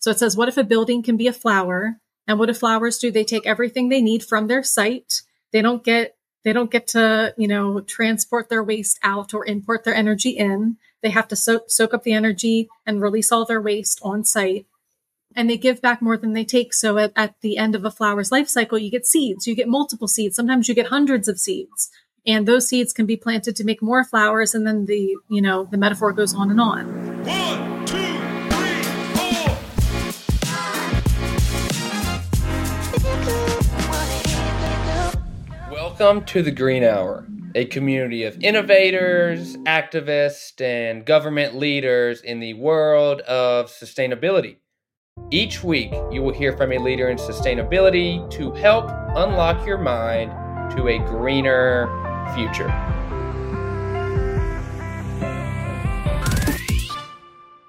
So it says, what if a building can be a flower? And what do flowers do? They take everything they need from their site. They don't get they don't get to, you know, transport their waste out or import their energy in. They have to so- soak up the energy and release all their waste on site. And they give back more than they take. So at, at the end of a flower's life cycle, you get seeds. You get multiple seeds. Sometimes you get hundreds of seeds. And those seeds can be planted to make more flowers. And then the, you know, the metaphor goes on and on. Welcome to the Green Hour a community of innovators, activists, and government leaders in the world of sustainability. Each week, you will hear from a leader in sustainability to help unlock your mind to a greener future.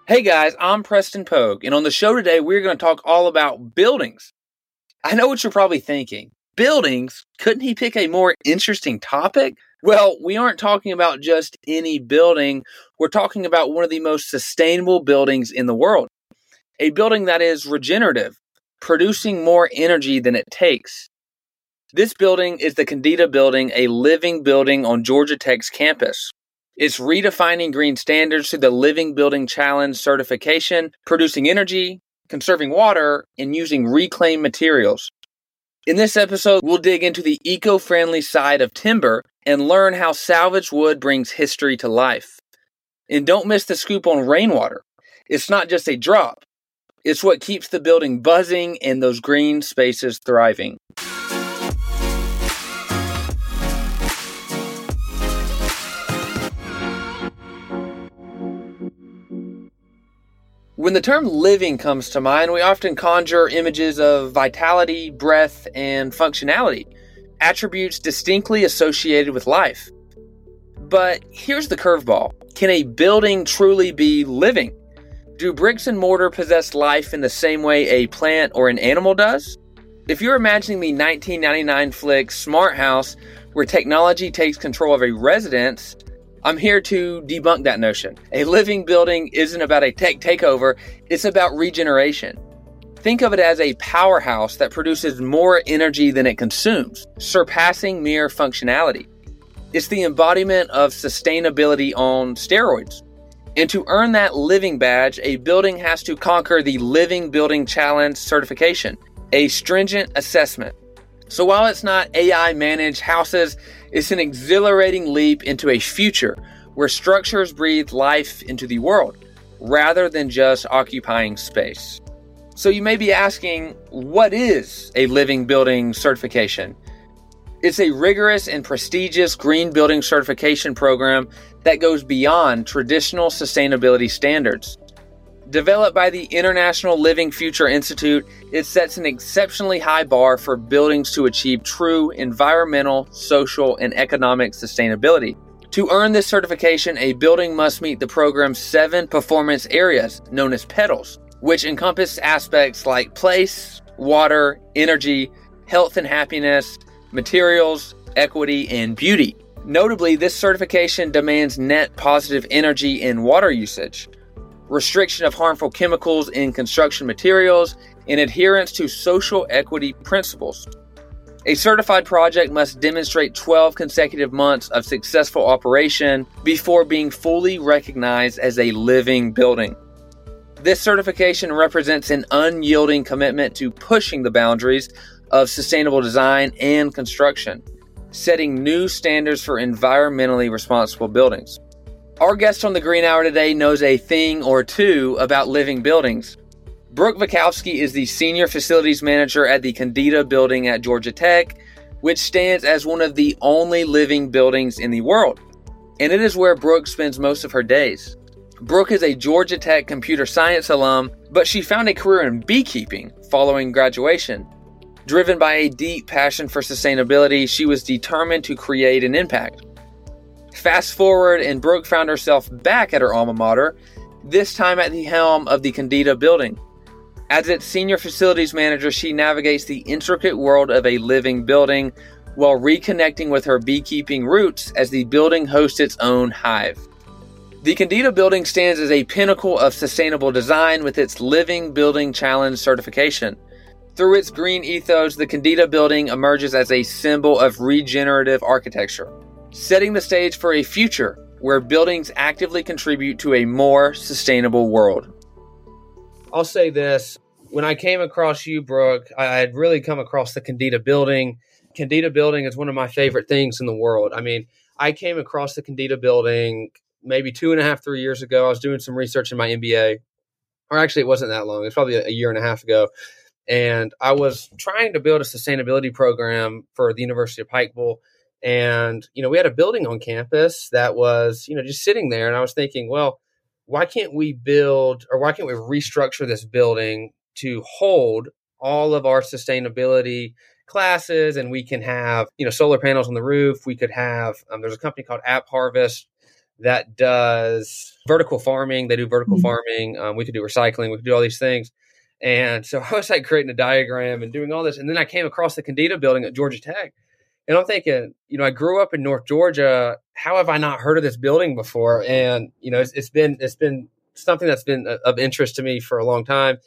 Hey guys, I'm Preston Pogue, and on the show today, we're going to talk all about buildings. I know what you're probably thinking. Buildings? Couldn't he pick a more interesting topic? Well, we aren't talking about just any building. We're talking about one of the most sustainable buildings in the world. A building that is regenerative, producing more energy than it takes. This building is the Kendeda Building, a living building on Georgia Tech's campus. It's redefining green standards through the Living Building Challenge certification, producing energy, conserving water, and using reclaimed materials. In this episode, we'll dig into the eco friendly side of timber and learn how salvaged wood brings history to life. And don't miss the scoop on rainwater. It's not just a drop, it's what keeps the building buzzing and those green spaces thriving. When the term living comes to mind, we often conjure images of vitality, breath, and functionality, attributes distinctly associated with life. But here's the curveball can a building truly be living? Do bricks and mortar possess life in the same way a plant or an animal does? If you're imagining the 1999 flick Smart House, where technology takes control of a residence, I'm here to debunk that notion. A living building isn't about a tech takeover, it's about regeneration. Think of it as a powerhouse that produces more energy than it consumes, surpassing mere functionality. It's the embodiment of sustainability on steroids. And to earn that living badge, a building has to conquer the Living Building Challenge certification, a stringent assessment. So while it's not AI managed houses, it's an exhilarating leap into a future where structures breathe life into the world rather than just occupying space. So you may be asking, what is a living building certification? It's a rigorous and prestigious green building certification program that goes beyond traditional sustainability standards. Developed by the International Living Future Institute, it sets an exceptionally high bar for buildings to achieve true environmental, social, and economic sustainability. To earn this certification, a building must meet the program's seven performance areas, known as PETALs, which encompass aspects like place, water, energy, health and happiness, materials, equity, and beauty. Notably, this certification demands net positive energy and water usage restriction of harmful chemicals in construction materials, and adherence to social equity principles. A certified project must demonstrate 12 consecutive months of successful operation before being fully recognized as a living building. This certification represents an unyielding commitment to pushing the boundaries of sustainable design and construction, setting new standards for environmentally responsible buildings. Our guest on the Green Hour today knows a thing or two about living buildings. Brooke Vacovsky is the Senior Facilities Manager at the Kendeda Building at Georgia Tech, which stands as one of the only living buildings in the world. And it is where Brooke spends most of her days. Brooke is a Georgia Tech computer science alum, but she found a career in beekeeping following graduation. Driven by a deep passion for sustainability, she was determined to create an impact. Fast forward, and Brooke found herself back at her alma mater, this time at the helm of the Kendeda building. As its senior facilities manager, she navigates the intricate world of a living building while reconnecting with her beekeeping roots as the building hosts its own hive. The Kendeda building stands as a pinnacle of sustainable design with its Living Building Challenge certification. Through its green ethos, the Kendeda building emerges as a symbol of regenerative architecture, setting the stage for a future where buildings actively contribute to a more sustainable world. I'll say this when I came across you, Brooke, I had really come across the Kendeda building. Kendeda building is one of my favorite things in the world. I mean, I came across the Kendeda building maybe two and a half, three years ago. I was doing some research in my MBA, or actually, it wasn't that long. It's probably a year and a half ago. And I was trying to build a sustainability program for the University of Pikeville and, you know, we had a building on campus that was, you know, just sitting there. And I was thinking, well, why can't we build or why can't we restructure this building to hold all of our sustainability classes and we can have, you know, solar panels on the roof. We could have, um, there's a company called AppHarvest that does vertical farming. They do vertical mm-hmm. farming. Um, we could do recycling. We could do all these things. And so I was like creating a diagram and doing all this. And then I came across the Kendeda building at Georgia Tech. And I'm thinking, you know, I grew up in North Georgia. How have I not heard of this building before? And you know, it's, it's been it's been something that's been of interest to me for a long time.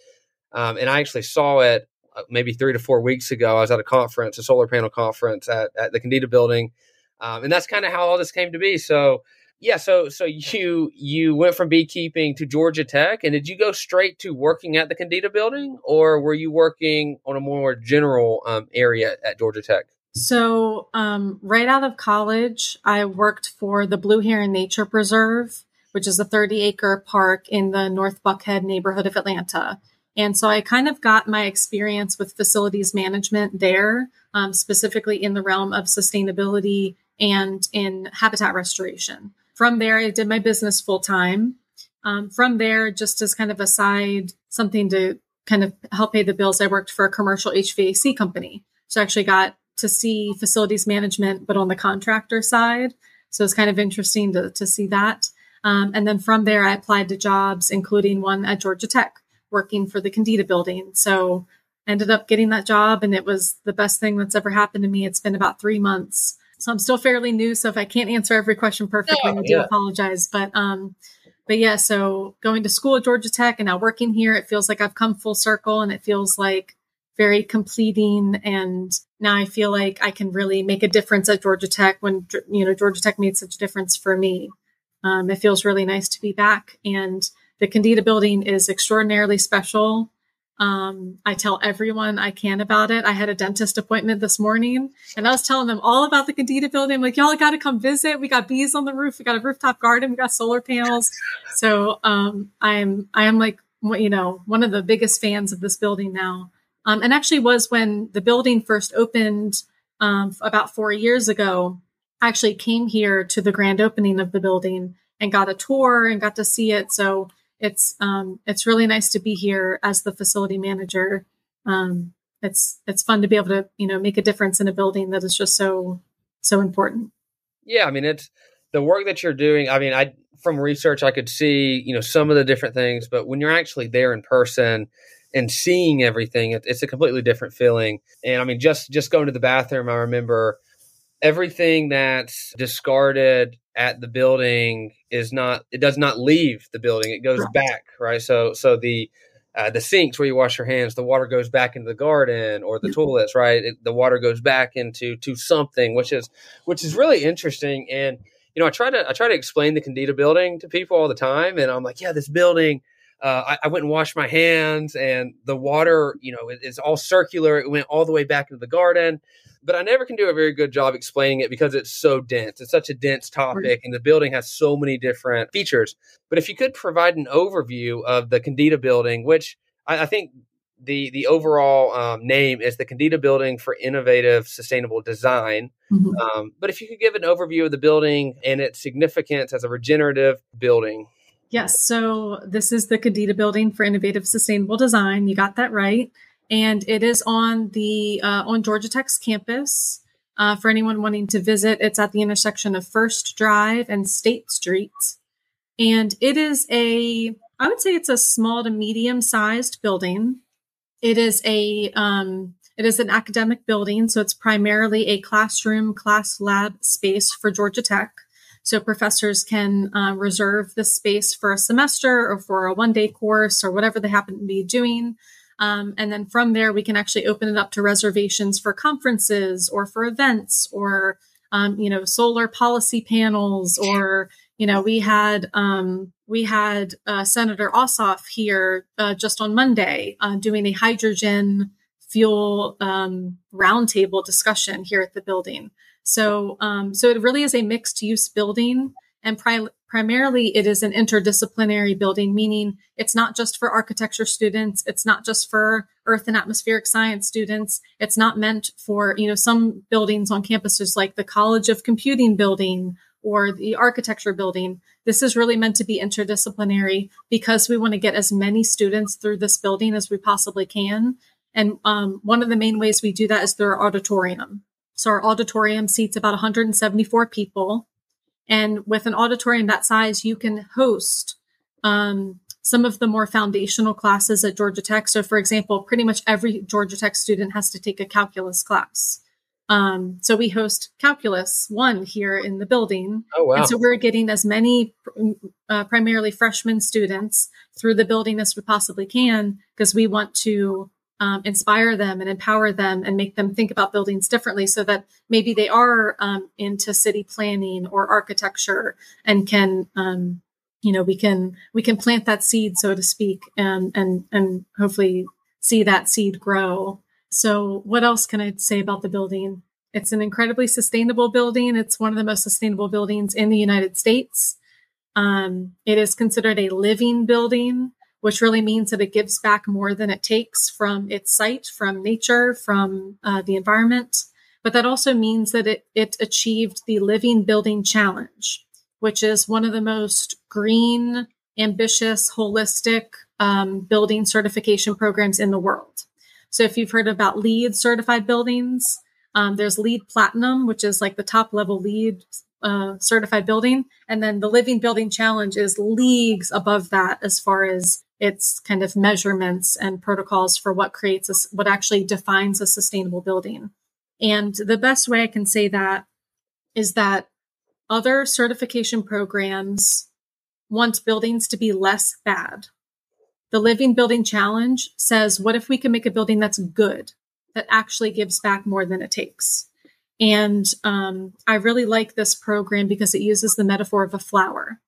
Um, and I actually saw it uh, maybe three to four weeks ago. I was at a conference, a solar panel conference at, at the Kendeda building, um, and that's kind of how all this came to be. So yeah, so so you you went from beekeeping to Georgia Tech, and did you go straight to working at the Kendeda building, or were you working on a more general um, area at Georgia Tech? So, um, right out of college, I worked for the Blue Heron Nature Preserve, which is a 30 acre park in the North Buckhead neighborhood of Atlanta. And so I kind of got my experience with facilities management there, um, specifically in the realm of sustainability and in habitat restoration. From there, I did my business full time. Um, from there, just as kind of a side, something to kind of help pay the bills, I worked for a commercial HVAC company. So I actually got to see facilities management, but on the contractor side. So it's kind of interesting to, to see that. Um, and then from there, I applied to jobs, including one at Georgia Tech, working for the Kendeda building. So ended up getting that job, and it was the best thing that's ever happened to me. It's been about three months. So I'm still fairly new. So if I can't answer every question perfectly, I do yeah. apologize. But um, but yeah, so going to school at Georgia Tech and now working here, it feels like I've come full circle and it feels like very completing and now I feel like I can really make a difference at Georgia Tech when you know Georgia Tech made such a difference for me. Um, it feels really nice to be back, and the Kendeda building is extraordinarily special. Um, I tell everyone I can about it. I had a dentist appointment this morning, and I was telling them all about the Kendeda building. I'm like, y'all got to come visit. We got bees on the roof. We got a rooftop garden. We got solar panels. So um, I'm I am like you know one of the biggest fans of this building now um, and actually was when the building first opened um, about four years ago. I actually came here to the grand opening of the building and got a tour and got to see it. So it's um, it's really nice to be here as the facility manager. Um, it's it's fun to be able to you know make a difference in a building that is just so so important. Yeah, I mean it's the work that you're doing. I mean, I from research I could see you know some of the different things, but when you're actually there in person, and seeing everything, it, it's a completely different feeling. And I mean, just just going to the bathroom, I remember everything that's discarded at the building is not it does not leave the building it goes back right? So so the uh, the sinks where you wash your hands the water goes back into the garden or the toilets right? It, the water goes back into to something which is which is really interesting. And you know i try to i try to explain the Kendeda building to people all the time and i'm like yeah this building uh, I, I, went and washed my hands, and the water, you know, it, it's all circular. It went all the way back into the garden. But I never can do a very good job explaining it because it's so dense. It's such a dense topic, and the building has so many different features. But if you could provide an overview of the Kendeda building, which I, I think the the overall um, name is the Kendeda Building for Innovative Sustainable Design. Mm-hmm. Um, but if you could give an overview of the building and its significance as a regenerative building. Yes. So this is the Kendeda Building for Innovative Sustainable Design. You got that right. And it is on the uh, on Georgia Tech's campus. Uh, for anyone wanting to visit, it's at the intersection of First Drive and State Street. And it is a, I would say it's a small to medium sized building. It is a, um, it is an academic building, so it's primarily a classroom, class lab space for Georgia Tech. So professors can uh, reserve the space for a semester or for a one day course or whatever they happen to be doing. Um, and then from there, we can actually open it up to reservations for conferences or for events or, um, you know, solar policy panels or, you know, we had, um, we had uh, Senator Ossoff here uh, just on Monday uh, doing a hydrogen fuel um, roundtable discussion here at the building. So, um, so it really is a mixed use building, and pri- primarily it is an interdisciplinary building, meaning it's not just for architecture students, it's not just for earth and atmospheric science students, it's not meant for you know some buildings on campuses like the College of Computing building or the architecture building. This is really meant to be interdisciplinary because we want to get as many students through this building as we possibly can. And um, one of the main ways we do that is through our auditorium. So our auditorium seats about 174 people. And with an auditorium that size, you can host um, some of the more foundational classes at Georgia Tech. So, for example, pretty much every Georgia Tech student has to take a calculus class. Um, so we host calculus one here in the building. Oh, wow. And so we're getting as many uh, primarily freshman students through the building as we possibly can because we want to um, inspire them and empower them and make them think about buildings differently so that maybe they are um, into city planning or architecture and can um, you know we can we can plant that seed so to speak and and and hopefully see that seed grow. So what else can i say about the building? It's an incredibly sustainable building. It's one of the most sustainable buildings in the united states. Um, it is considered a living building which really means that it gives back more than it takes from its site, from nature, from uh, the environment. But that also means that it, it achieved the Living Building Challenge, which is one of the most green, ambitious, holistic um, building certification programs in the world. So if you've heard about LEED certified buildings, um, there's LEED Platinum, which is like the top level LEED uh, certified building. And then the Living Building Challenge is leagues above that as far as its kind of measurements and protocols for what creates a, what actually defines a sustainable building. And the best way I can say that is that other certification programs want buildings to be less bad. The Living Building Challenge says, what if we can make a building that's good, that actually gives back more than it takes? And um, I really like this program because it uses the metaphor of a flower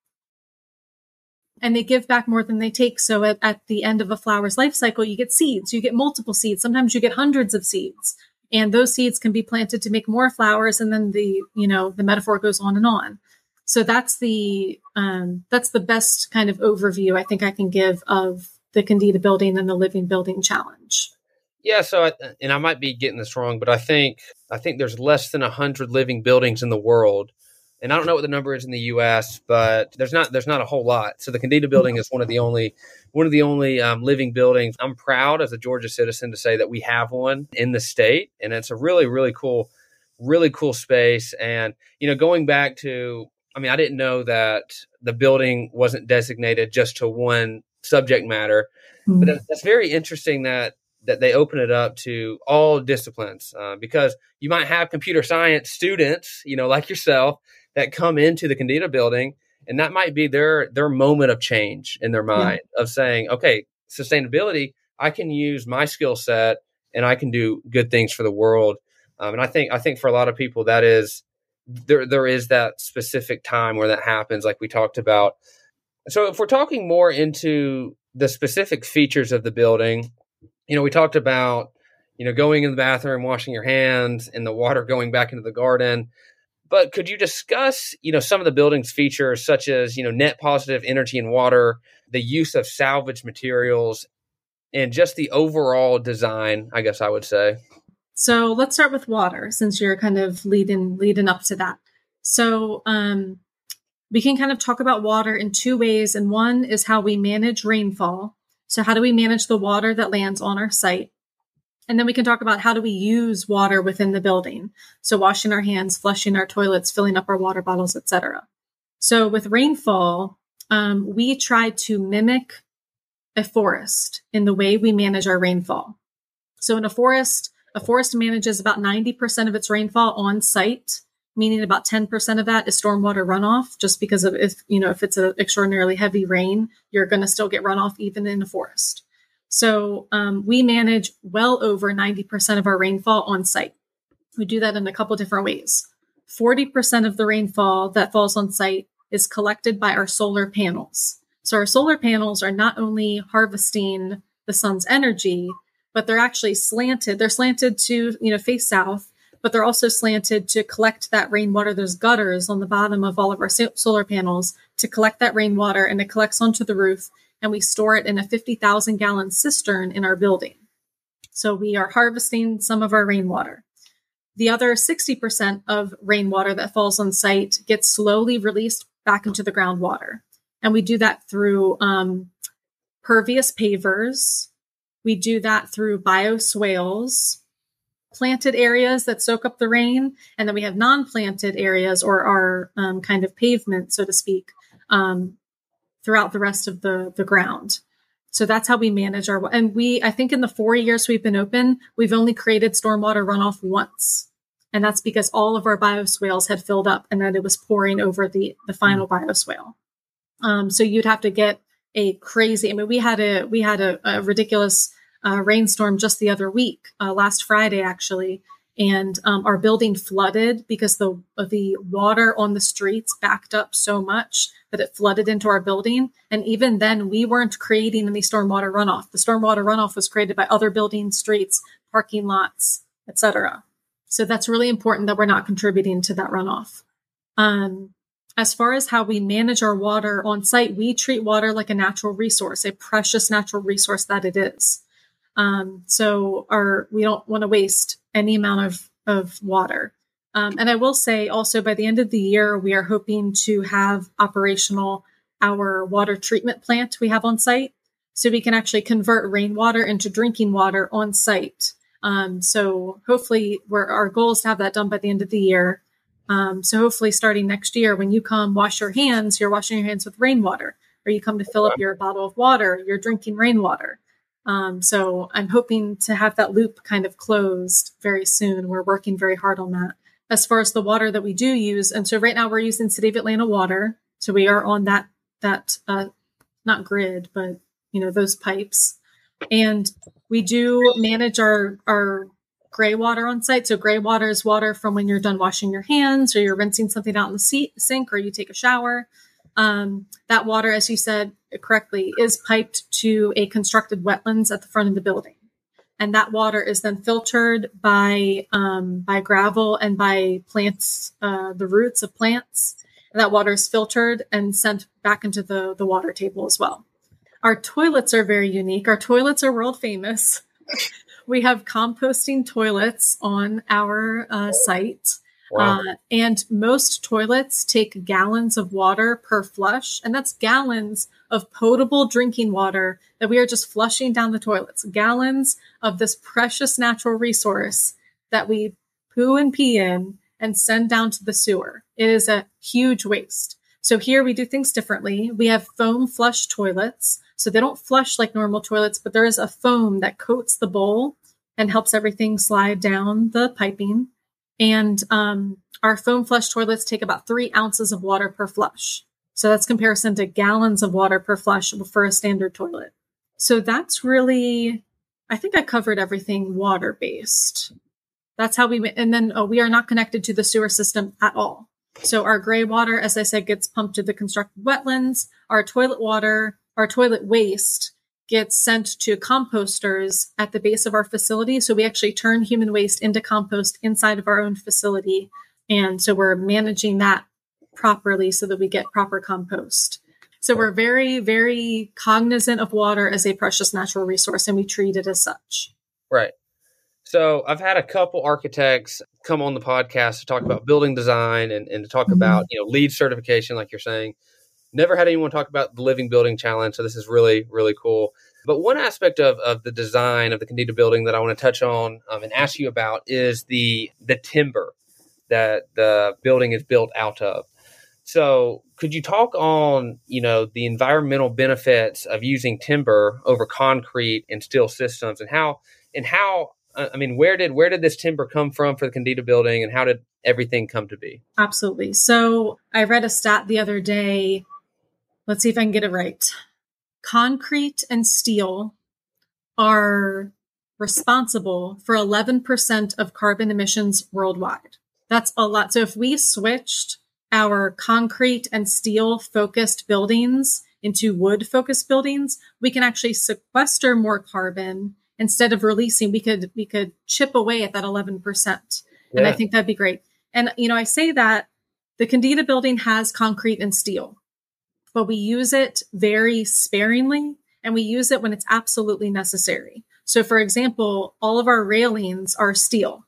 and they give back more than they take. So at, at the end of a flower's life cycle, you get seeds, you get multiple seeds. Sometimes you get hundreds of seeds and those seeds can be planted to make more flowers. And then the, you know, the metaphor goes on and on. So that's the, um, that's the best kind of overview I think I can give of the Kendeda building and the living building challenge. Yeah, so I, and I might be getting this wrong, but I think I think there's less than hundred living buildings in the world and I don't know what the number is in the U.S., but there's not there's not a whole lot. So the Kendeda Building is one of the only one of the only um, living buildings. I'm proud as a Georgia citizen to say that we have one in the state, and it's a really really cool, really cool space. And you know, going back to, I mean, I didn't know that the building wasn't designated just to one subject matter, mm-hmm. but that's very interesting that that they open it up to all disciplines uh, because you might have computer science students, you know, like yourself, that come into the Kendeda building, and that might be their their moment of change in their mind yeah. of saying, okay, sustainability, I can use my skill set and I can do good things for the world. Um, and I think I think for a lot of people that is there there is that specific time where that happens, like we talked about. So if we're talking more into the specific features of the building, you know, we talked about you know going in the bathroom, washing your hands, and the water going back into the garden. But could you discuss, you know, some of the building's features such as, you know, net positive energy and water, the use of salvage materials, and just the overall design, I guess I would say. So let's start with water since you're kind of leading leading up to that. So um, we can kind of talk about water in two ways, and one is how we manage rainfall. So how do we manage the water that lands on our site? And then we can talk about how do we use water within the building. So washing our hands, flushing our toilets, filling up our water bottles, etc. So with rainfall, um, we try to mimic a forest in the way we manage our rainfall. So in a forest, a forest manages about 90% of its rainfall on site meaning about 10% of that is stormwater runoff, just because of if, you know, if it's an extraordinarily heavy rain, you're going to still get runoff even in a forest. So um, we manage well over 90% of our rainfall on site. We do that in a couple different ways. 40% of the rainfall that falls on site is collected by our solar panels. So our solar panels are not only harvesting the sun's energy, but they're actually slanted. They're slanted to, you know, face south, but they're also slanted to collect that rainwater. There's gutters on the bottom of all of our solar panels to collect that rainwater and it collects onto the roof and we store it in a 50,000 gallon cistern in our building. So we are harvesting some of our rainwater. The other 60% of rainwater that falls on site gets slowly released back into the groundwater. And we do that through um, pervious pavers. We do that through bioswales, planted areas that soak up the rain. And then we have non planted areas or our um, kind of pavement, so to speak, um, throughout the rest of the, the ground. So that's how we manage our, and we, I think in the four years we've been open, we've only created stormwater runoff once. And that's because all of our bioswales had filled up and then it was pouring over the, the final bioswale. Um, so you'd have to get a crazy, I mean, we had a, we had a, a ridiculous uh, rainstorm just the other week, uh, last Friday, actually. And um, our building flooded because the, the water on the streets backed up so much that it flooded into our building. And even then, we weren't creating any stormwater runoff. The stormwater runoff was created by other buildings, streets, parking lots, etc. So that's really important that we're not contributing to that runoff. Um, as far as how we manage our water on site, we treat water like a natural resource, a precious natural resource that it is. Um, so our we don't want to waste any amount of of water. Um, and I will say also by the end of the year, we are hoping to have operational our water treatment plant we have on site. So we can actually convert rainwater into drinking water on site. Um, so hopefully we're, our goal is to have that done by the end of the year. Um, so hopefully starting next year, when you come wash your hands, you're washing your hands with rainwater, or you come to fill up your bottle of water, you're drinking rainwater. Um, so I'm hoping to have that loop kind of closed very soon. We're working very hard on that as far as the water that we do use. And so right now we're using City of Atlanta water. So we are on that that uh, not grid, but you know those pipes, and we do manage our our gray water on site. So gray water is water from when you're done washing your hands, or you're rinsing something out in the sink, or you take a shower. Um, that water, as you said correctly, is piped to a constructed wetlands at the front of the building and that water is then filtered by um, by gravel and by plants, uh, the roots of plants. And that water is filtered and sent back into the the water table as well. Our toilets are very unique. Our toilets are world famous. we have composting toilets on our uh, site. Wow. Uh, and most toilets take gallons of water per flush, and that's gallons of potable drinking water that we are just flushing down the toilets. Gallons of this precious natural resource that we poo and pee in and send down to the sewer. It is a huge waste. So here we do things differently. We have foam flush toilets. So they don't flush like normal toilets, but there is a foam that coats the bowl and helps everything slide down the piping. And um, our foam flush toilets take about three ounces of water per flush. So that's comparison to gallons of water per flush for a standard toilet. So that's really, I think I covered everything water based. That's how we, and then oh, we are not connected to the sewer system at all. So our gray water, as I said, gets pumped to the constructed wetlands. Our toilet water, our toilet waste gets sent to composters at the base of our facility. So we actually turn human waste into compost inside of our own facility. And so we're managing that properly so that we get proper compost. So we're very, very cognizant of water as a precious natural resource and we treat it as such. Right. So I've had a couple architects come on the podcast to talk about building design and, and to talk mm-hmm. about, you know, LEED certification, like you're saying. Never had anyone talk about the Living Building Challenge, so this is really, really cool. But one aspect of, of the design of the Kendeda building that I want to touch on um, and ask you about is the the timber that the building is built out of. So, could you talk on, you know, the environmental benefits of using timber over concrete and steel systems, and how and how uh, I mean, where did where did this timber come from for the Kendeda building, and how did everything come to be? Absolutely. So I read a stat the other day. Let's see if I can get it right. Concrete and steel are responsible for 11% of carbon emissions worldwide. That's a lot. So if we switched our concrete and steel focused buildings into wood focused buildings, we can actually sequester more carbon instead of releasing. We could, we could chip away at that 11%. Yeah. And I think that'd be great. And, you know, I say that the Kendeda building has concrete and steel, but we use it very sparingly and we use it when it's absolutely necessary. So, for example, all of our railings are steel.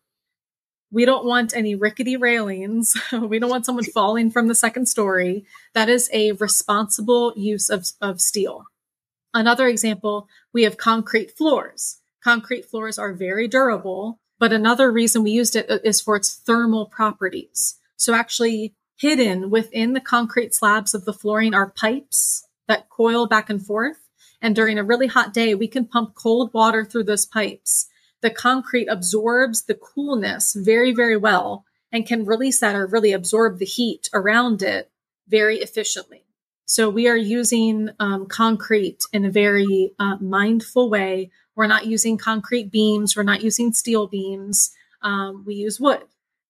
We don't want any rickety railings. we don't want someone falling from the second story. That is a responsible use of, of steel. Another example, we have concrete floors. Concrete floors are very durable, but another reason we used it uh, is for its thermal properties. So actually hidden within the concrete slabs of the flooring are pipes that coil back and forth and during a really hot day, we can pump cold water through those pipes. The concrete absorbs the coolness very, very well and can release that or really absorb the heat around it very efficiently. So we are using um, concrete in a very uh, mindful way. We're not using concrete beams. We're not using steel beams. Um, we use wood.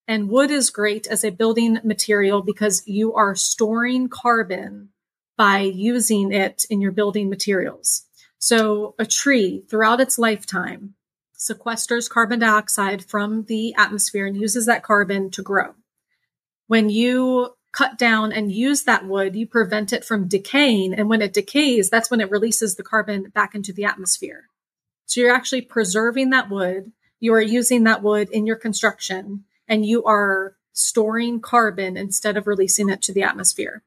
And wood is great as a building material because you are storing carbon by using it in your building materials. So a tree throughout its lifetime sequesters carbon dioxide from the atmosphere and uses that carbon to grow. When you cut down and use that wood, you prevent it from decaying. And when it decays, that's when it releases the carbon back into the atmosphere. So you're actually preserving that wood. You are using that wood in your construction and you are storing carbon instead of releasing it to the atmosphere.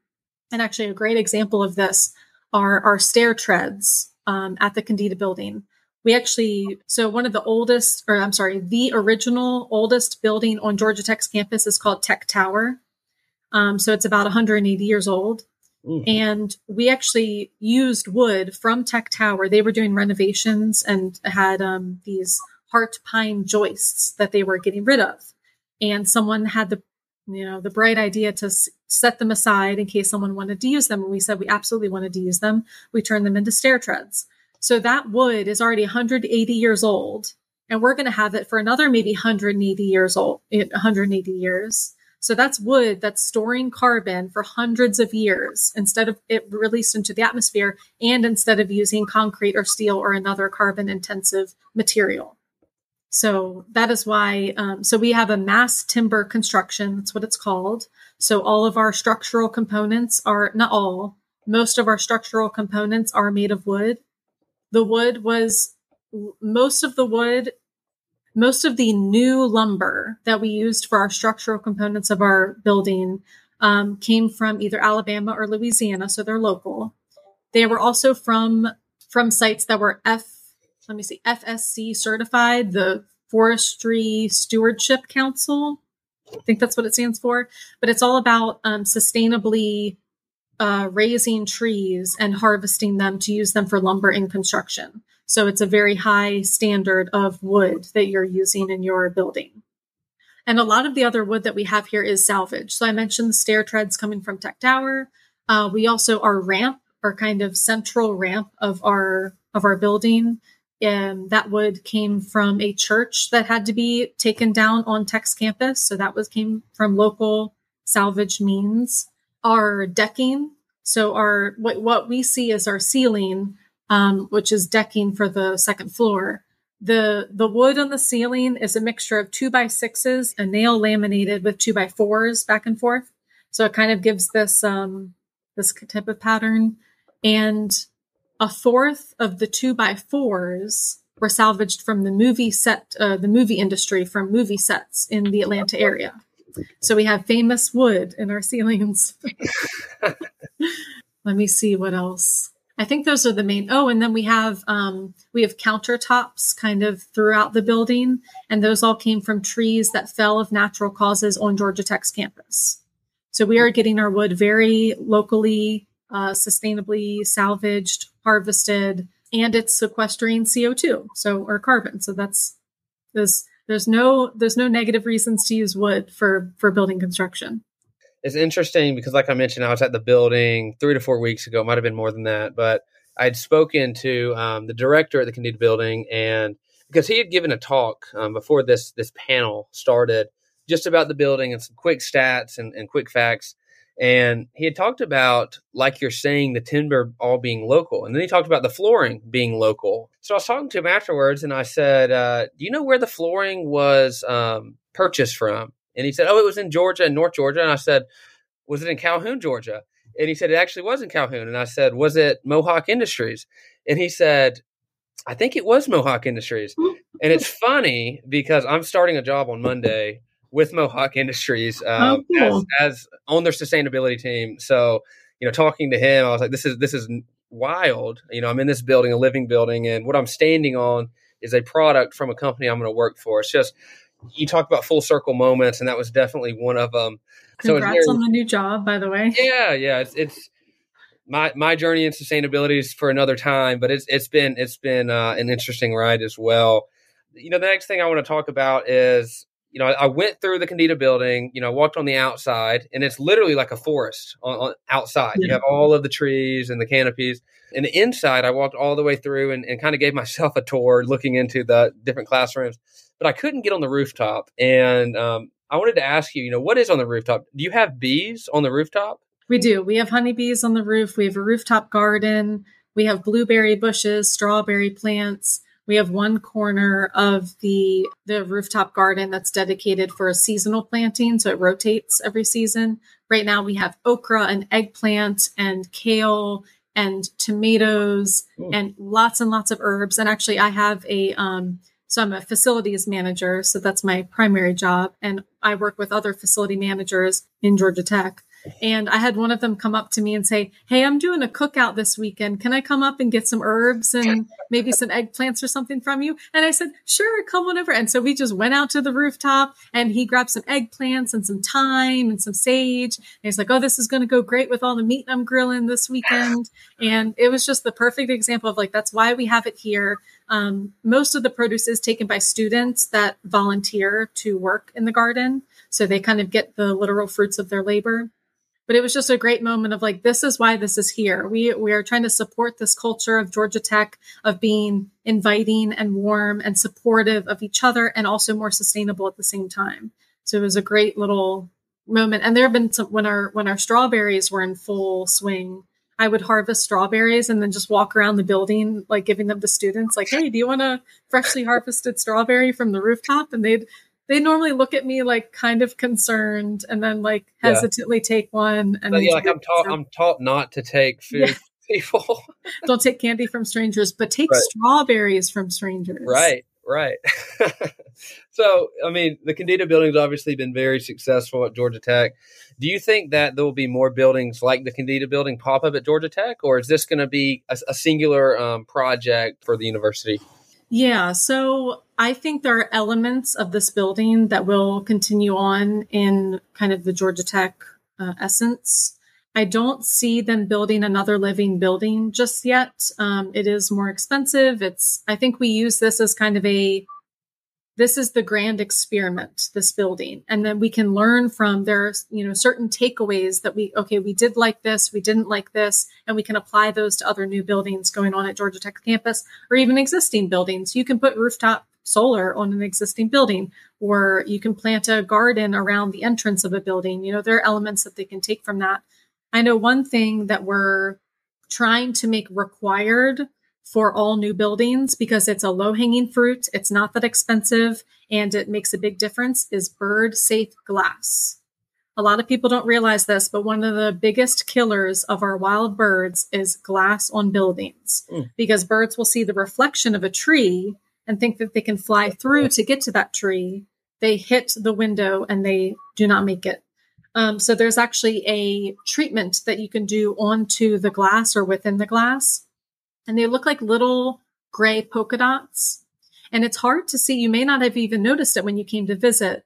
And actually, a great example of this are our stair treads um, at the Kendeda building. We actually, so one of the oldest, or I'm sorry, the original oldest building on Georgia Tech's campus is called Tech Tower. Um, so it's about 180 years old. Mm. And we actually used wood from Tech Tower. They were doing renovations and had um, these heart pine joists that they were getting rid of. And someone had the you know, the bright idea to s- set them aside in case someone wanted to use them. And we said we absolutely wanted to use them. We turned them into stair treads. So that wood is already 180 years old, and we're going to have it for another maybe 180 years old, 180 years. So that's wood that's storing carbon for hundreds of years instead of it released into the atmosphere and instead of using concrete or steel or another carbon intensive material. So that is why, um, so we have a mass timber construction. That's what it's called. So all of our structural components are not all, most of our structural components are made of wood. The wood was most of the wood, most of the new lumber that we used for our structural components of our building um, came from either Alabama or Louisiana. So they're local. They were also from, from sites that were F let me see, FSC certified, the Forestry Stewardship Council. I think that's what it stands for. But it's all about um, sustainably uh, raising trees and harvesting them to use them for lumber in construction. So it's a very high standard of wood that you're using in your building. And a lot of the other wood that we have here is salvage. So I mentioned the stair treads coming from Tech Tower. Uh, we also our ramp, our kind of central ramp of our of our building um, that wood came from a church that had to be taken down on Tech's campus. So that was came from local salvage means. Our decking, so our what what we see as our ceiling, um, which is decking for the second floor. The the wood on the ceiling is a mixture of two by sixes, a nail laminated with two by fours back and forth. So it kind of gives this um, this type of pattern. And a fourth of the two by fours were salvaged from the movie set, uh, the movie industry from movie sets in the Atlanta area. So we have famous wood in our ceilings. Let me see what else. I think those are the main. Oh, and then we have um, we have countertops kind of throughout the building, and those all came from trees that fell of natural causes on Georgia Tech's campus. So we are getting our wood very locally, uh, sustainably salvaged harvested and it's sequestering CO2, so or carbon. So that's this there's no there's no negative reasons to use wood for for building construction. It's interesting because like i mentioned i was at the building three to four weeks ago. It might have been more than that but i'd spoken to um, the director at the Kendeda building and because he had given a talk um, before this this panel started just about the building and some quick stats and, and quick facts and he had talked about, like you're saying, the timber all being local. And then he talked about the flooring being local. So I was talking to him afterwards and I said, uh, Do you know where the flooring was um, purchased from? And he said, Oh, it was in Georgia, in North Georgia. And I said, Was it in Calhoun, Georgia? And he said, It actually was in Calhoun. And I said, Was it Mohawk Industries? And he said, I think it was Mohawk Industries. And it's funny because I'm starting a job on Monday with Mohawk Industries um, oh, cool. as, as on their sustainability team. So, you know, talking to him, I was like, this is this is wild. You know, I'm in this building, a living building, and what I'm standing on is a product from a company I'm going to work for. It's just you talk about full circle moments, and that was definitely one of them. Congrats so on the new job, by the way. Yeah, yeah, it's it's my my journey in sustainability is for another time, but it's it's been it's been uh, an interesting ride as well. You know, the next thing I want to talk about is you know, I went through the Kendeda building, you know, walked on the outside and it's literally like a forest on, on outside. Yeah. You have all of the trees and the canopies. And the inside, I walked all the way through and, and kind of gave myself a tour looking into the different classrooms, but I couldn't get on the rooftop. And um, I wanted to ask you, you know, what is on the rooftop? Do you have bees on the rooftop? We do. We have honeybees on the roof. We have a rooftop garden. We have blueberry bushes, strawberry plants. We have one corner of the the rooftop garden that's dedicated for a seasonal planting, so it rotates every season. Right now we have okra and eggplant and kale and tomatoes and lots and lots of herbs. And actually, I have a um, so I'm a facilities manager, so that's my primary job, and I work with other facility managers in Georgia Tech. And I had one of them come up to me and say, Hey, I'm doing a cookout this weekend. Can I come up and get some herbs and maybe some eggplants or something from you? And I said, Sure, come on over. And so we just went out to the rooftop and he grabbed some eggplants and some thyme and some sage. And he's like, Oh, this is going to go great with all the meat I'm grilling this weekend. And it was just the perfect example of like, that's why we have it here. Um, most of the produce is taken by students that volunteer to work in the garden. So they kind of get the literal fruits of their labor but it was just a great moment of like this is why this is here. We we are trying to support this culture of georgia tech of being inviting and warm and supportive of each other and also more sustainable at the same time. So it was a great little moment. And there have been some when our when our strawberries were in full swing I would harvest strawberries and then just walk around the building, like giving them to students, like, "Hey, do you want a freshly harvested strawberry from the rooftop?" And they'd they normally look at me like kind of concerned and then like hesitantly yeah. take one and yeah, like I'm taught I'm taught not to take food yeah. people. Don't take candy from strangers, but take right. strawberries from strangers. Right, right. so, I mean, the Kendeda building's obviously been very successful at Georgia Tech. Do you think that there will be more buildings like the Kendeda building pop up at Georgia Tech, or is this going to be a, a singular um, project for the university? Yeah, so I think there are elements of this building that will continue on in kind of the Georgia Tech uh, essence. I don't see them building another living building just yet. Um, it is more expensive. It's, I think we use this as kind of a this is the grand experiment this building. And then we can learn from there's you know certain takeaways that we okay we did like this we didn't like this and we can apply those to other new buildings going on at georgia tech campus or even existing buildings. You can put rooftop solar on an existing building or you can plant a garden around the entrance of a building. You know there are elements that they can take from that. I know one thing that we're trying to make required for all new buildings because it's a low hanging fruit. It's not that expensive and it makes a big difference is bird safe glass. A lot of people don't realize this, but one of the biggest killers of our wild birds is glass on buildings mm. because birds will see the reflection of a tree and think that they can fly through to get to that tree. They hit the window and they do not make it. Um, so there's actually a treatment that you can do onto the glass or within the glass and they look like little gray polka dots. And it's hard to see. You may not have even noticed it when you came to visit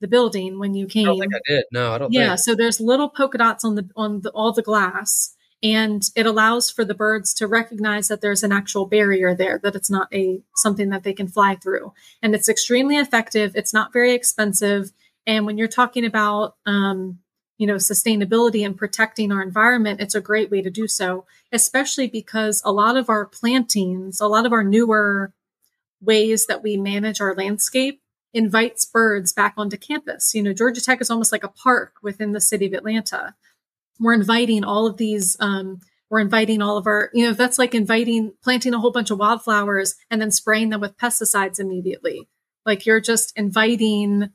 the building when you came. I don't think I did. No, I don't. Yeah, think. so there's little polka dots on the on the, all the glass, and it allows for the birds to recognize that there's an actual barrier there that it's not a something that they can fly through and it's extremely effective it's not very expensive and when you're talking about um, you know sustainability and protecting our environment it's a great way to do so especially because a lot of our plantings a lot of our newer ways that we manage our landscape invites birds back onto campus. You know georgia tech is almost like a park within the city of atlanta. We're inviting all of these um, we're inviting all of our you know that's like inviting planting a whole bunch of wildflowers and then spraying them with pesticides immediately. Like you're just inviting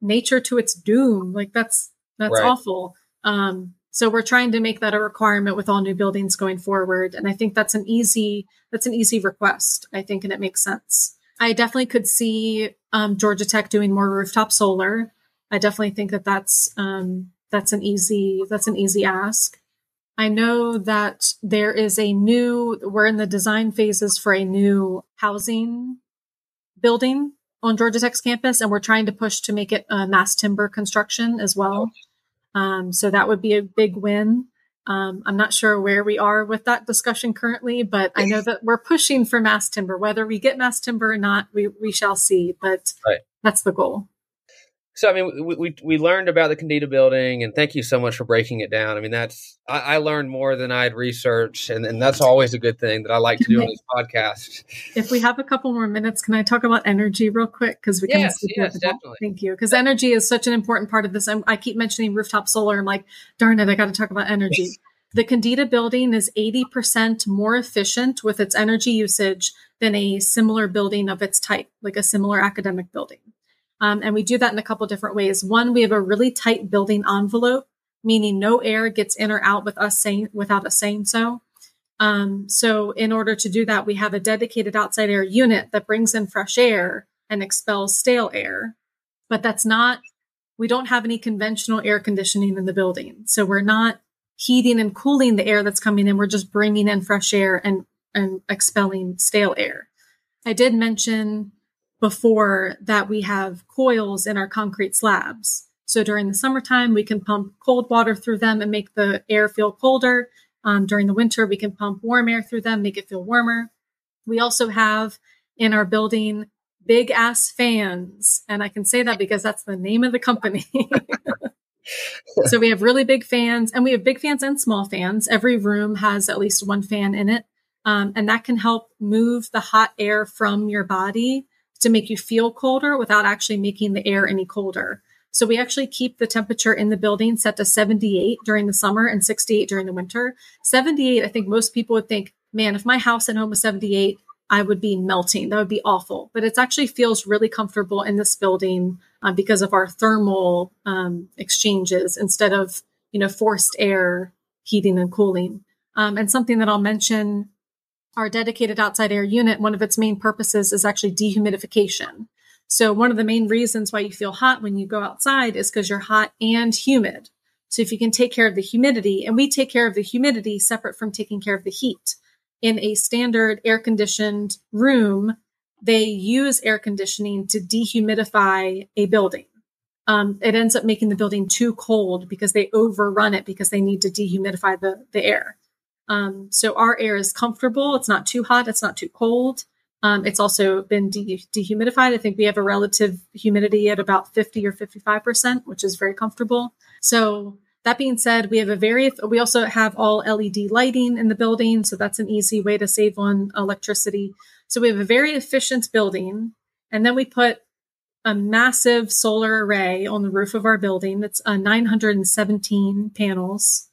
nature to its doom. Like that's that's right. awful um, so we're trying to make that a requirement with all new buildings going forward and i think that's an easy that's an easy request i think and it makes sense i definitely could see um, georgia tech doing more rooftop solar i definitely think that that's um, that's an easy that's an easy ask. I know that there is a new we're in the design phases for a new housing building on Georgia Tech's campus, and we're trying to push to make it a mass timber construction as well. Um, so that would be a big win. Um, I'm not sure where we are with that discussion currently, but I know that we're pushing for mass timber. Whether we get mass timber or not, we, we shall see. But right. that's the goal. So I mean, we, we, we learned about the Kendeda building, and thank you so much for breaking it down. I mean, that's I, I learned more than I'd researched, and, and that's always a good thing that I like to do on this podcast. If we have a couple more minutes, can I talk about energy real quick? Because we can. Yes, yes, definitely. Thank you. Because energy is such an important part of this. I'm, i keep mentioning rooftop solar. I'm like, darn it, I got to talk about energy. The Kendeda building is 80% more efficient with its energy usage than a similar building of its type, like a similar academic building. Um, and we do that in a couple different ways. One, we have a really tight building envelope, meaning no air gets in or out with us saying without us saying so. Um, so in order to do that, we have a dedicated outside air unit that brings in fresh air and expels stale air. But that's not, we don't have any conventional air conditioning in the building. So we're not heating and cooling the air that's coming in. We're just bringing in fresh air and, and expelling stale air. I did mention before that we have coils in our concrete slabs. So during the summertime, we can pump cold water through them and make the air feel colder. Um, during the winter, we can pump warm air through them, make it feel warmer. We also have in our building big ass fans. And I can say that because that's the name of the company. so we have really big fans and we have big fans and small fans. Every room has at least one fan in it. Um, and that can help move the hot air from your body to make you feel colder without actually making the air any colder. So we actually keep the temperature in the building set to 78 during the summer and 68 during the winter. 78, I think most people would think, man, if my house at home was 78, I would be melting. That would be awful. But it actually feels really comfortable in this building um, because of our thermal um, exchanges instead of, you know, forced air heating and cooling. Um, and something that I'll mention our dedicated outside air unit, one of its main purposes is actually dehumidification. So one of the main reasons why you feel hot when you go outside is because you're hot and humid. So if you can take care of the humidity, and we take care of the humidity separate from taking care of the heat. In a standard air conditioned room, they use air conditioning to dehumidify a building. Um, it ends up making the building too cold because they overrun it because they need to dehumidify the, the air. Um, so our air is comfortable. It's not too hot. It's not too cold. Um, it's also been de- dehumidified. I think we have a relative humidity at about 50 or 55%, which is very comfortable. So that being said, we have a very, we also have all LED lighting in the building. So that's an easy way to save on electricity. So we have a very efficient building. And then we put a massive solar array on the roof of our building. That's uh, 917 panels.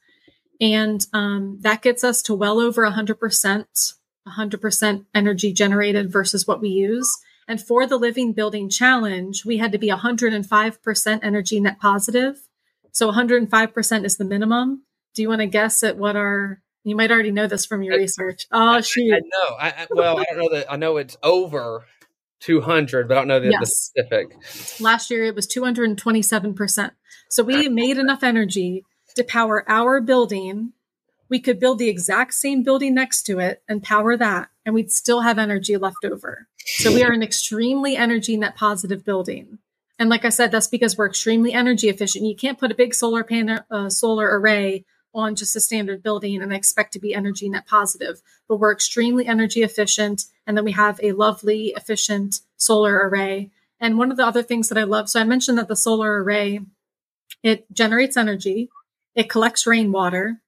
And um, that gets us to well over 100%, 100% energy generated versus what we use. And for the Living Building Challenge, we had to be 105% energy net positive. So 105% is the minimum. Do you want to guess at what our you might already know this from your I, research. Oh, shoot. I, know. I, I, well, I don't know that. I know it's over 200, but I don't know the, yes. the specific. Last year it was 227%. So we made enough energy to power our building, we could build the exact same building next to it and power that, and we'd still have energy left over. So we are an extremely energy net positive building. And like I said, that's because we're extremely energy efficient. You can't put a big solar panel, uh, solar array on just a standard building and expect to be energy net positive, but we're extremely energy efficient. And then we have a lovely, efficient solar array. And one of the other things that I love, so I mentioned that the solar array, it generates energy, it collects rainwater,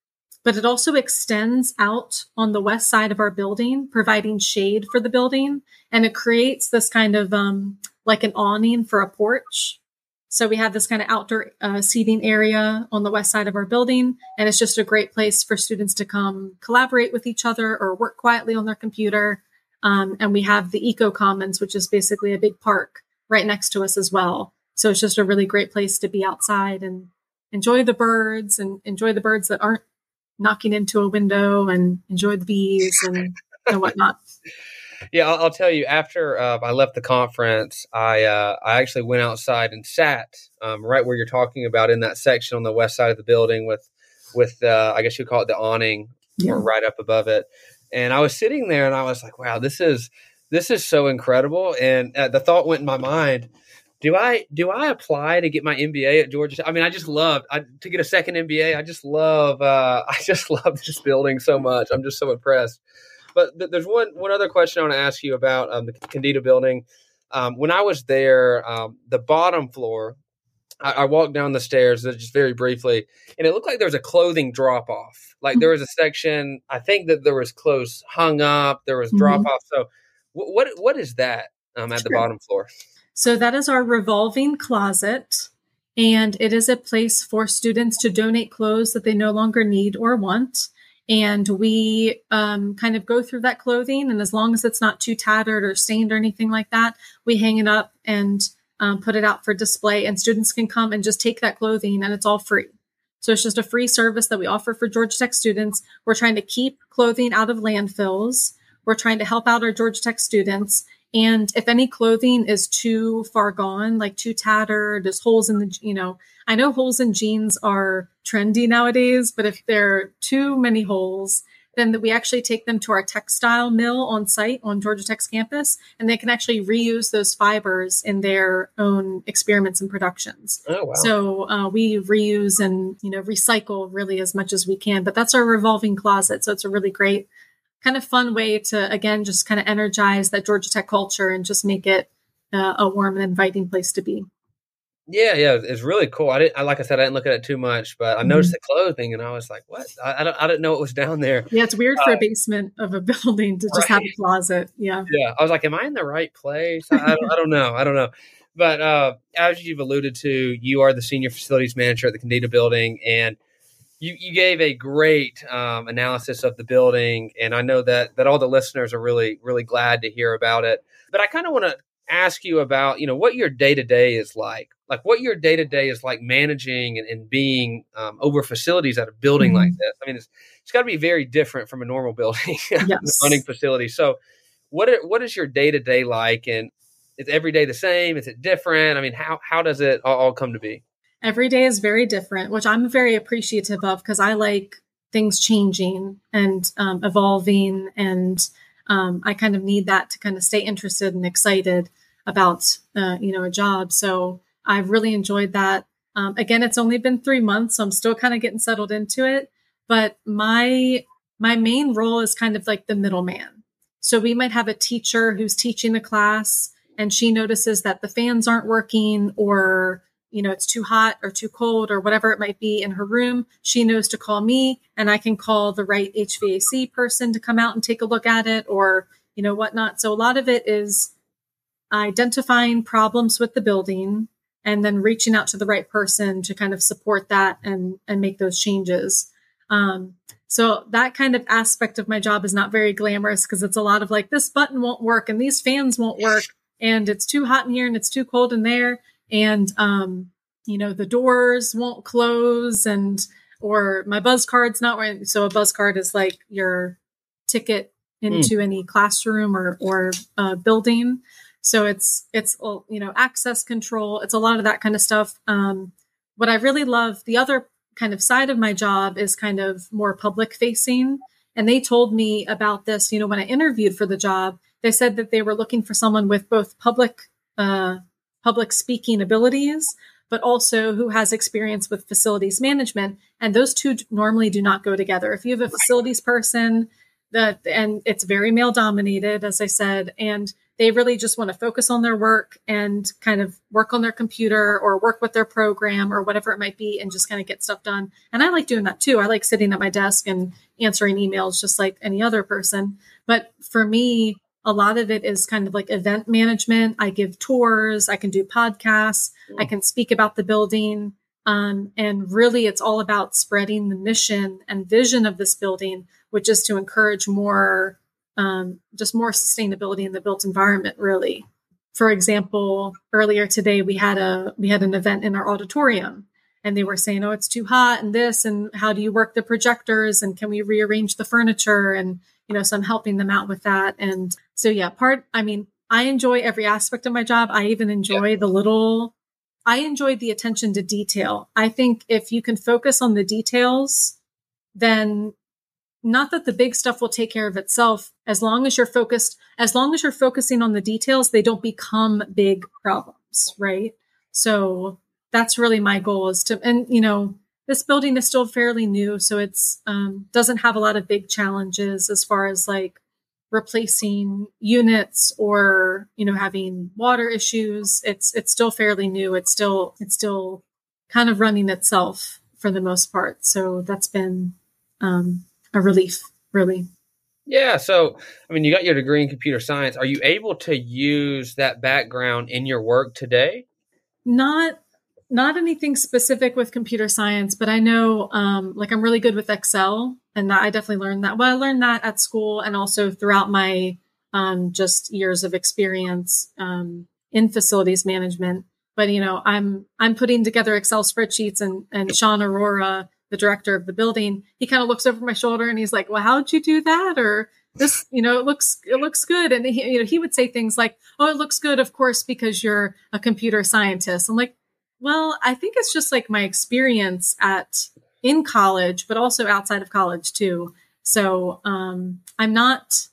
but it also extends out on the west side of our building, providing shade for the building. And it creates this kind of um, like an awning for a porch. So we have this kind of outdoor uh, seating area on the west side of our building, and it's just a great place for students to come collaborate with each other or work quietly on their computer. Um, and we have the Eco Commons, which is basically a big park right next to us as well. So it's just a really great place to be outside and enjoy the birds and enjoy the birds that aren't knocking into a window and enjoy the bees and, and whatnot. Yeah, I'll, I'll, tell you. After uh, I left the conference, I uh, I actually went outside and sat um, right where you're talking about in that section on the west side of the building with with uh, I guess you call it the awning yeah. or right up above it. And I was sitting there and I was like, wow, this is this is so incredible. And uh, the thought went in my mind. Do I do I apply to get my MBA at Georgia? I mean, I just love I, to get a second MBA. I just love uh, I just love this building so much. I'm just so impressed. But th- there's one one other question I want to ask you about um, the Kendeda building. Um, when I was there, um, the bottom floor, I, I, walked down the stairs uh, just very briefly, and it looked like there was a clothing drop off. Like mm-hmm. there was a section. I think that there was clothes hung up. There was drop off. Mm-hmm. So w- what what is that um, at sure. the bottom floor? So that is our revolving closet. And it is a place for students to donate clothes that they no longer need or want. And we um, kind of go through that clothing and as long as it's not too tattered or stained or anything like that we hang it up and um, put it out for display and students can come and just take that clothing and it's all free. So it's just a free service that we offer for georgia tech students. We're trying to keep clothing out of landfills. We're trying to help out our georgia tech students and if any clothing is too far gone, like too tattered, there's holes in the, you know, I know holes in jeans are trendy nowadays, but if there are too many holes, then we actually take them to our textile mill on site on Georgia Tech's campus, and they can actually reuse those fibers in their own experiments and productions. Oh, wow. So uh, we reuse and you know recycle really as much as we can. But that's our revolving closet, so it's a really great kind of fun way to again just kind of energize that Georgia Tech culture and just make it uh, a warm and inviting place to be. Yeah, yeah, it's really cool. I didn't, I, like I said, I didn't look at it too much, but I noticed mm-hmm. the clothing, and I was like, "What? I, I, don't, I didn't know it was down there." Yeah, it's weird for a uh, basement of a building to just right. have a closet. Yeah, yeah. I was like, "Am I in the right place?" I, I, don't, I don't know. I don't know. But uh, as you've alluded to, you are the senior facilities manager at the Kendeda Building, and you, you gave a great um, analysis of the building, and I know that that all the listeners are really really glad to hear about it. But I kind of want to ask you about you know what your day to day is like, like what your day to day is like managing and, and being um, over facilities at a building mm-hmm. like this. I mean, it's it's got to be very different from a normal building yes. running facility. So, what are, what is your day to day like, and is every day the same? Is it different? I mean, how how does it all, all come to be? Every day is very different, which I'm very appreciative of because I like things changing and um, evolving. And um, I kind of need that to kind of stay interested and excited about, uh, you know, a job. So I've really enjoyed that. Um, again, it's only been three months, so I'm still kind of getting settled into it. But my my main role is kind of like the middleman. So we might have a teacher who's teaching a class, and she notices that the fans aren't working, or you know, it's too hot or too cold or whatever it might be in her room, she knows to call me and I can call the right HVAC person to come out and take a look at it or, you know, whatnot. So a lot of it is identifying problems with the building and then reaching out to the right person to kind of support that and, and make those changes. Um, so that kind of aspect of my job is not very glamorous because it's a lot of like, this button won't work and these fans won't work and it's too hot in here and it's too cold in there and um, you know the doors won't close and or my buzz card's not right so a buzz card is like your ticket into mm. any classroom or or uh, building. So it's it's you know access control it's a lot of that kind of stuff. Um, what i really love the other kind of side of my job is kind of more public facing. And they told me about this you know when i interviewed for the job they said that they were looking for someone with both public uh, public speaking abilities, but also who has experience with facilities management. And those two normally do not go together. If you have a facilities person that, and it's very male dominated, as I said, and they really just want to focus on their work and kind of work on their computer or work with their program or whatever it might be and just kind of get stuff done. And I like doing that too. I like sitting at my desk and answering emails just like any other person. But for me, a lot of it is kind of like event management. I give tours, I can do podcasts, I can speak about the building. Um, and really, it's all about spreading the mission and vision of this building, which is to encourage more um, just more sustainability in the built environment really for example earlier today we had a we had an event in our auditorium and they were saying oh it's too hot and this and how do you work the projectors and can we rearrange the furniture and you know so i'm helping them out with that. And so yeah part i mean i enjoy every aspect of my job. I even enjoy yeah. the little i enjoy the attention to detail. I think if you can focus on the details then not that the big stuff will take care of itself as long as you're focused as long as you're focusing on the details they don't become big problems right? So that's really my goal is to and you know this building is still fairly new so it's um, doesn't have a lot of big challenges as far as like replacing units or you know having water issues it's it's still fairly new it's still it's still kind of running itself for the most part so that's been um, a relief, really. Yeah. So, I mean, you got your degree in computer science. Are you able to use that background in your work today? Not not anything specific with computer science, but I know um, like I'm really good with Excel, and that I definitely learned that. Well, I learned that at school and also throughout my um, just years of experience um, in facilities management. But you know, I'm I'm putting together Excel spreadsheets, and and Shan Arora the director of the building, he kind of looks over my shoulder and he's like, "Well, how'd you do that?" Or this, you know, it looks it looks good. And he, you know, he would say things like, "Oh, it looks good, of course, because you're a computer scientist." I'm like, "Well, I think it's just like my experience at in college, but also outside of college too." So um, I'm not.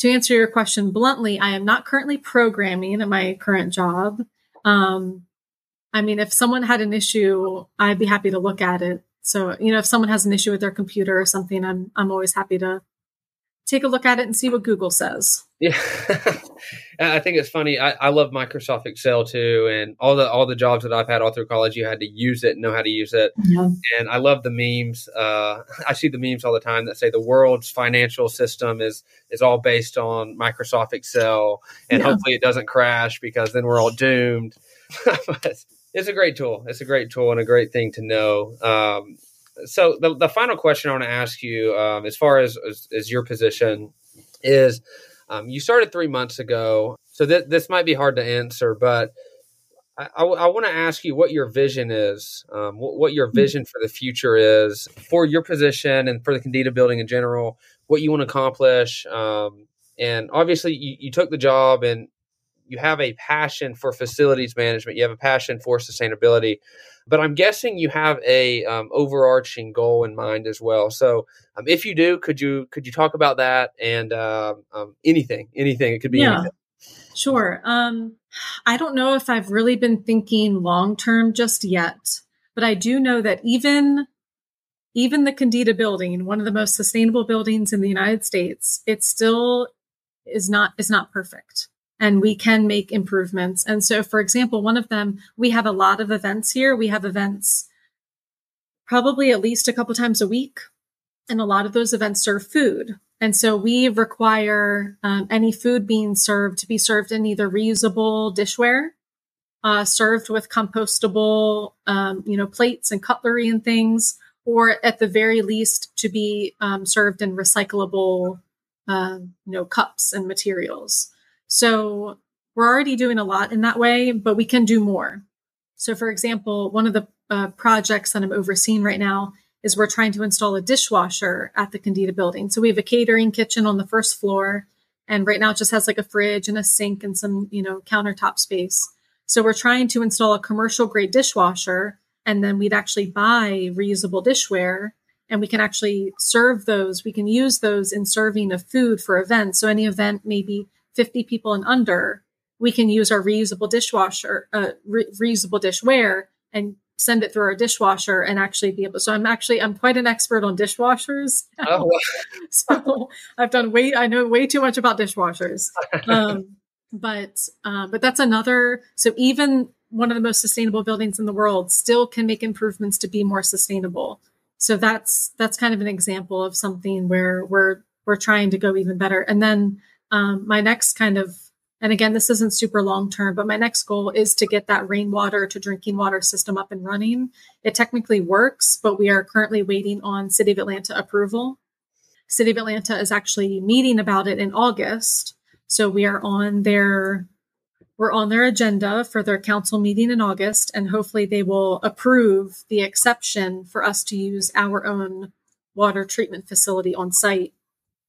To answer your question bluntly, I am not currently programming at my current job. Um, I mean, if someone had an issue, I'd be happy to look at it. So, you know, if someone has an issue with their computer or something, I'm I'm always happy to take a look at it and see what Google says. Yeah, I think it's funny. I, I love Microsoft Excel too, and all the all the jobs that I've had all through college, you had to use it, know how to use it. Yeah. And I love the memes. Uh, I see the memes all the time that say the world's financial system is is all based on Microsoft Excel, and yeah. hopefully it doesn't crash because then we're all doomed. but it's a great tool. It's a great tool and a great thing to know. Um, so the, the final question I want to ask you, um, as far as, as, as your position, is um, you started three months ago. So th- this might be hard to answer, but I, I, I want to ask you what your vision is, um, what, what, your vision for the future is for your position and for the Kendeda building in general, what you want to accomplish. Um, and obviously, you, you took the job and you have a passion for facilities management, you have a passion for sustainability, but I'm guessing you have a um, overarching goal in mind as well. So, um, if you do, could you could you talk about that and uh, um, anything, anything? It could be yeah. anything. Sure. Um, I don't know if I've really been thinking long term just yet, but I do know that even even the Kendeda building, one of the most sustainable buildings in the United States, it still is not is not perfect and we can make improvements. And so, for example, one of them, we have a lot of events here. We have events probably at least a couple times a week. And a lot of those events serve food. And so we require um, any food being served to be served in either reusable dishware, uh, served with compostable, um, you know, plates and cutlery and things, or at the very least to be um, served in recyclable, uh, you know, cups and materials. So we're already doing a lot in that way, but we can do more. So, for example, one of the uh, projects that I'm overseeing right now is we're trying to install a dishwasher at the Kendeda building. So we have a catering kitchen on the first floor, and right now it just has like a fridge and a sink and some, you know, countertop space. So we're trying to install a commercial grade dishwasher, and then we'd actually buy reusable dishware and we can actually serve those. We can use those in serving of food for events. So any event maybe 50 people and under, we can use our reusable dishwasher, uh, re- reusable dishware and send it through our dishwasher and actually be able so i'm actually i'm quite an expert on dishwashers. Oh. so i've done way i know way too much about dishwashers. Um, but uh, but that's another so even one of the most sustainable buildings in the world still can make improvements to be more sustainable. So that's that's kind of an example of something where we're we're trying to go even better. And then um, my next kind of and again, this isn't super long term, but my next goal is to get that rainwater to drinking water system up and running. It technically works, but we are currently waiting on City of Atlanta approval. City of Atlanta is actually meeting about it in August. So we are on their we're on their agenda for their council meeting in August, and hopefully they will approve the exception for us to use our own water treatment facility on site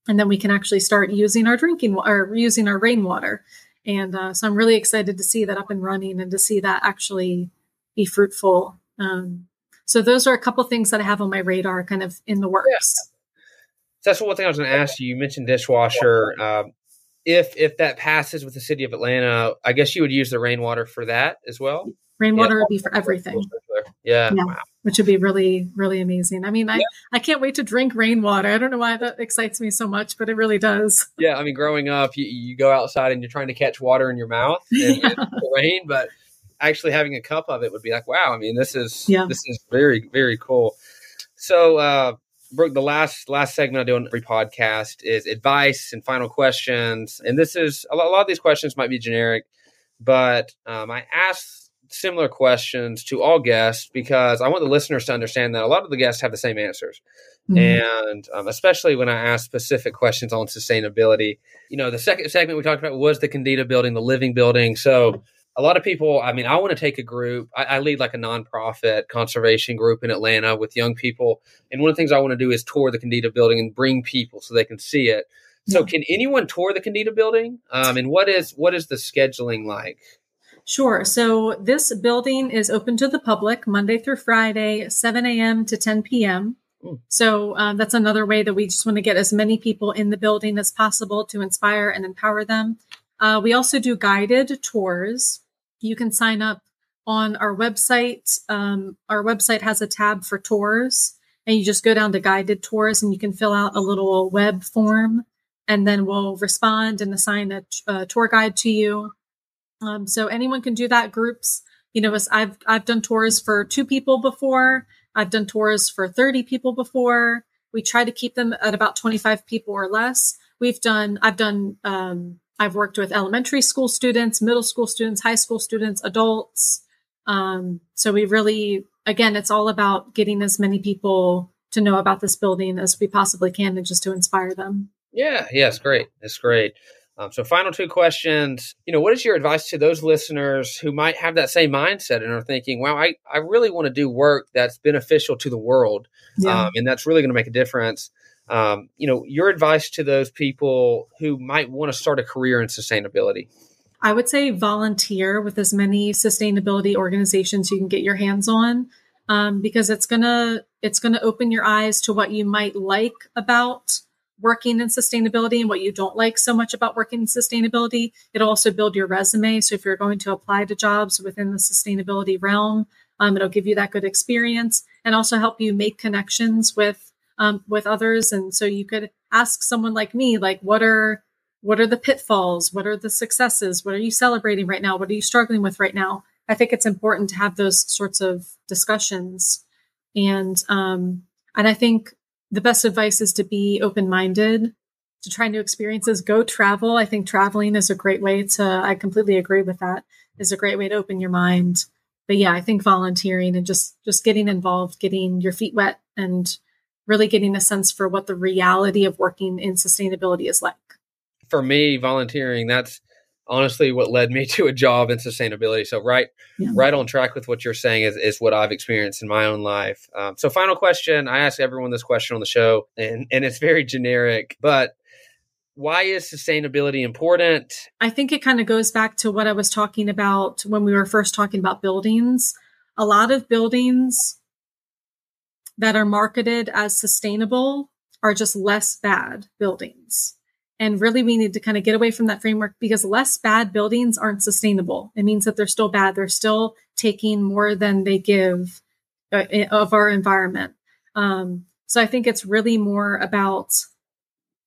and then we can actually start using our drinking or using our rainwater. And uh, so I'm really excited to see that up and running and to see that actually be fruitful. Um, so those are a couple things that I have on my radar, kind of in the works. Yeah. that's one thing I was going to ask you. You mentioned dishwasher. Um, if if that passes with the city of Atlanta, I guess you would use the rainwater for that as well. Rainwater yeah. would be for everything. Yeah. yeah. Wow. Which would be really, really amazing. I mean, I, yeah. I can't wait to drink rainwater. I don't know why that excites me so much, but it really does. Yeah. I mean, growing up, you, you go outside and you're trying to catch water in your mouth and, yeah. and rain, but actually having a cup of it would be like, wow, I mean, this is, yeah. this is very, very cool. So, uh, Brooke, the last last segment I do on every podcast is advice and final questions. And this is a lot, a lot of these questions might be generic, but um, I asked similar questions to all guests because I want the listeners to understand that a lot of the guests have the same answers. Mm-hmm. And um, especially when I ask specific questions on sustainability. You know, the second segment we talked about was the Kendeda building, the living building. So a lot of people, I mean, I want to take a group. I, I, lead like a nonprofit conservation group in Atlanta with young people. And one of the things I want to do is tour the Kendeda building and bring people so they can see it. So, can anyone tour the Kendeda building? Um, and what is what is the scheduling like? Sure. So this building is open to the public Monday through Friday, 7 a.m. to 10 p.m. Mm. So um, that's another way that we just want to get as many people in the building as possible to inspire and empower them. Uh, we also do guided tours. You can sign up on our website. Um, our website has a tab for tours, and you just go down to guided tours and you can fill out a little web form, and then we'll respond and assign a, a tour guide to you. Um, so anyone can do that. Groups, you know, I've I've done tours for two people before. I've done tours for thirty people before. We try to keep them at about twenty five people or less. We've done. I've done. Um, I've worked with elementary school students, middle school students, high school students, adults. Um, so we really, again, it's all about getting as many people to know about this building as we possibly can, and just to inspire them. Yeah, it's great. It's great. Um, so, final two questions. You know, what is your advice to those listeners who might have that same mindset and are thinking, "Wow, I, I really want to do work that's beneficial to the world, yeah. um, and that's really going to make a difference." Um, you know, your advice to those people who might want to start a career in sustainability. I would say volunteer with as many sustainability organizations you can get your hands on, um, because it's gonna it's gonna open your eyes to what you might like about working in sustainability and what you don't like so much about working in sustainability. It'll also build your resume. So if you're going to apply to jobs within the sustainability realm, um, it'll give you that good experience and also help you make connections with um, with others. And so you could ask someone like me, like, what are what are the pitfalls? What are the successes? What are you celebrating right now? What are you struggling with right now? I think it's important to have those sorts of discussions. And um, and I think the best advice is to be open minded to try new experiences go travel. I think traveling is a great way to i completely agree with that is a great way to open your mind. But yeah i think volunteering and just just getting involved getting your feet wet and really getting a sense for what the reality of working in sustainability is like. For me volunteering that's honestly what led me to a job in sustainability. So right, yeah. right on track with what you're saying is, is what I've experienced in my own life. Um, so final question, I ask everyone this question on the show and, and it's very generic, but why is sustainability important? I think it kind of goes back to what I was talking about when we were first talking about buildings. A lot of buildings that are marketed as sustainable are just less bad buildings. And really, we need to kind of get away from that framework because less bad buildings aren't sustainable. It means that they're still bad. They're still taking more than they give uh, of our environment. Um, so I think it's really more about,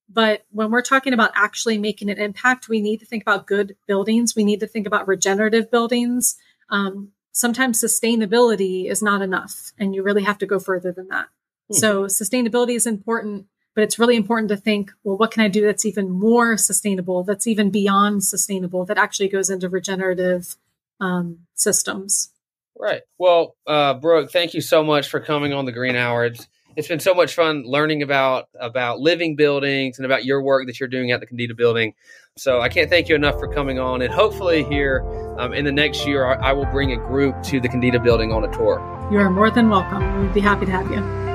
but when we're talking about actually making an impact, we need to think about good buildings. We need to think about regenerative buildings. Um, sometimes sustainability is not enough, and you really have to go further than that. Hmm. So sustainability is important but it's really important to think well what can i do that's even more sustainable that's even beyond sustainable that actually goes into regenerative um, systems? Right. Well uh, brooke thank you so much for coming on the green hour. It's, it's been so much fun learning about about living buildings and about your work that you're doing at the Kendeda building. So i can't thank you enough for coming on and hopefully here um, in the next year I, will bring a group to the Kendeda building on a tour. You are more than welcome. We'd be happy to have you